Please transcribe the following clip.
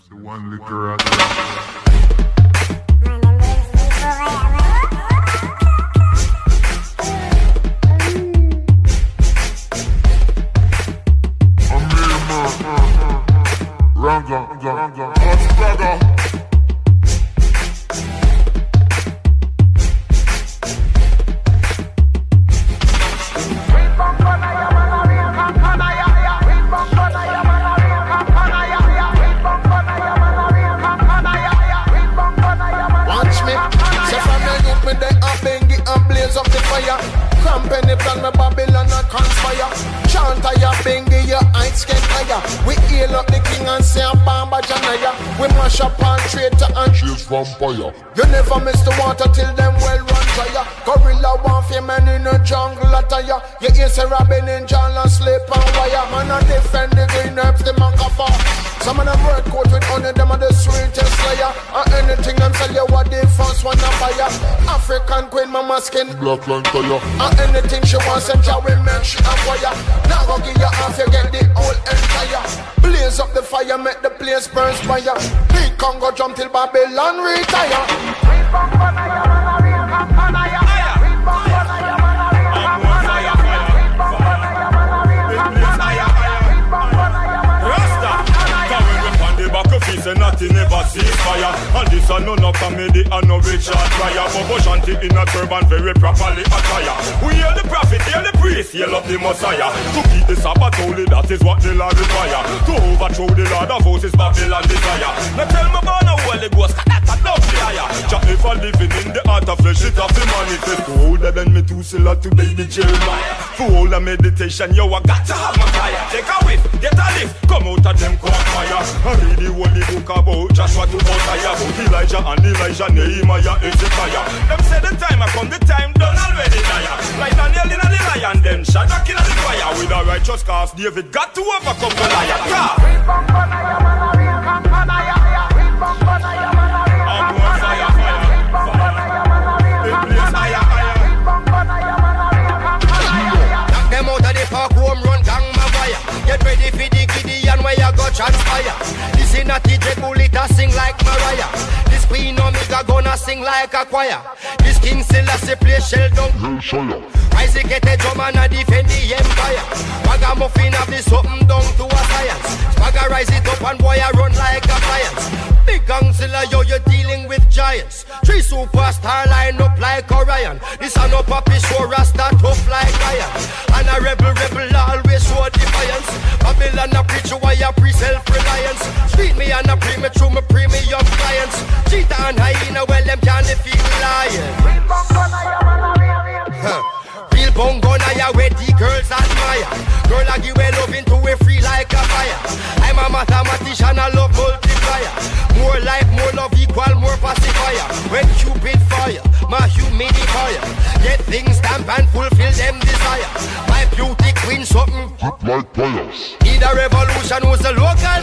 say one liquor Ranga, ranga, ranga, ranga. Fire. Cramp any plan me Babylon a conspire. Chant ya bengi your heights get higher. We heal up the king and say a bamba janaya. We mash up on traitor and Chase vampire. you never miss the water till them well run dry. Gorilla warfare man in a jungle attire. You hear say Robin in John and sleep on wire. Man Some of them work out with honey, them are the sweetest slayer. And anything them sell you what the first one buy buyer. African queen mama skin. Black line tire. And anything she wants and your women she acquire. Now go give you half, you get the whole entire. Blaze up the fire, make the place burn fire. Big Congo jump till Babylon retire. It, never cease fire. And this a none of comedy and no Richard Pryor. Bobo Shanti in a turban, very properly attire. We hear the prophet, hear the priest, hear of the Messiah. To keep the Sabbath holy, that is what the Lord require. To overthrow the Lord of hosts is Babylon desire. Now tell me about the Holy Ghost, a love fire. Ever living in the heart of flesh, it have to manifest. To older than me, to Silla, to baby Jeremiah. For the meditation, yo, I got to have my fire. Take a whiff, get a lift, come out of them fire. I read the holy book about Joshua to Mosiah, about Elijah and Elijah, Nehemiah, Ezekiah. Them say the time I come, the time done already die. Like Daniel in the lion, then Shadrach in the fire. With a righteous cause, David got to overcome Goliath. Yeah. Transpire. This is not the J bullet, I sing like Mariah. This Queen Omega gonna sing like a choir. This King Selassie play shell down. Hellshire. Rise get a drum and a defend the empire. Ragamuffin have this something down to a science. Swagger rise it up and boy I run like a appliance. Big Gongzilla, yo, you're dealing with giants. Three superstar line up like Orion. This a no puppy show, Rasta tough like through my premium clients. Cheetah and hyena, well, them can't defeat lion. Huh. Real bongo Nyah where the girls admire Girl I give a love into a free like a fire I'm a mathematician I love multiplier More life, more love equal more pacifier When Cupid fire, my humidifier Get things stamp and fulfill them desire My beauty queen something Grip like pliers. Need a revolution who's the local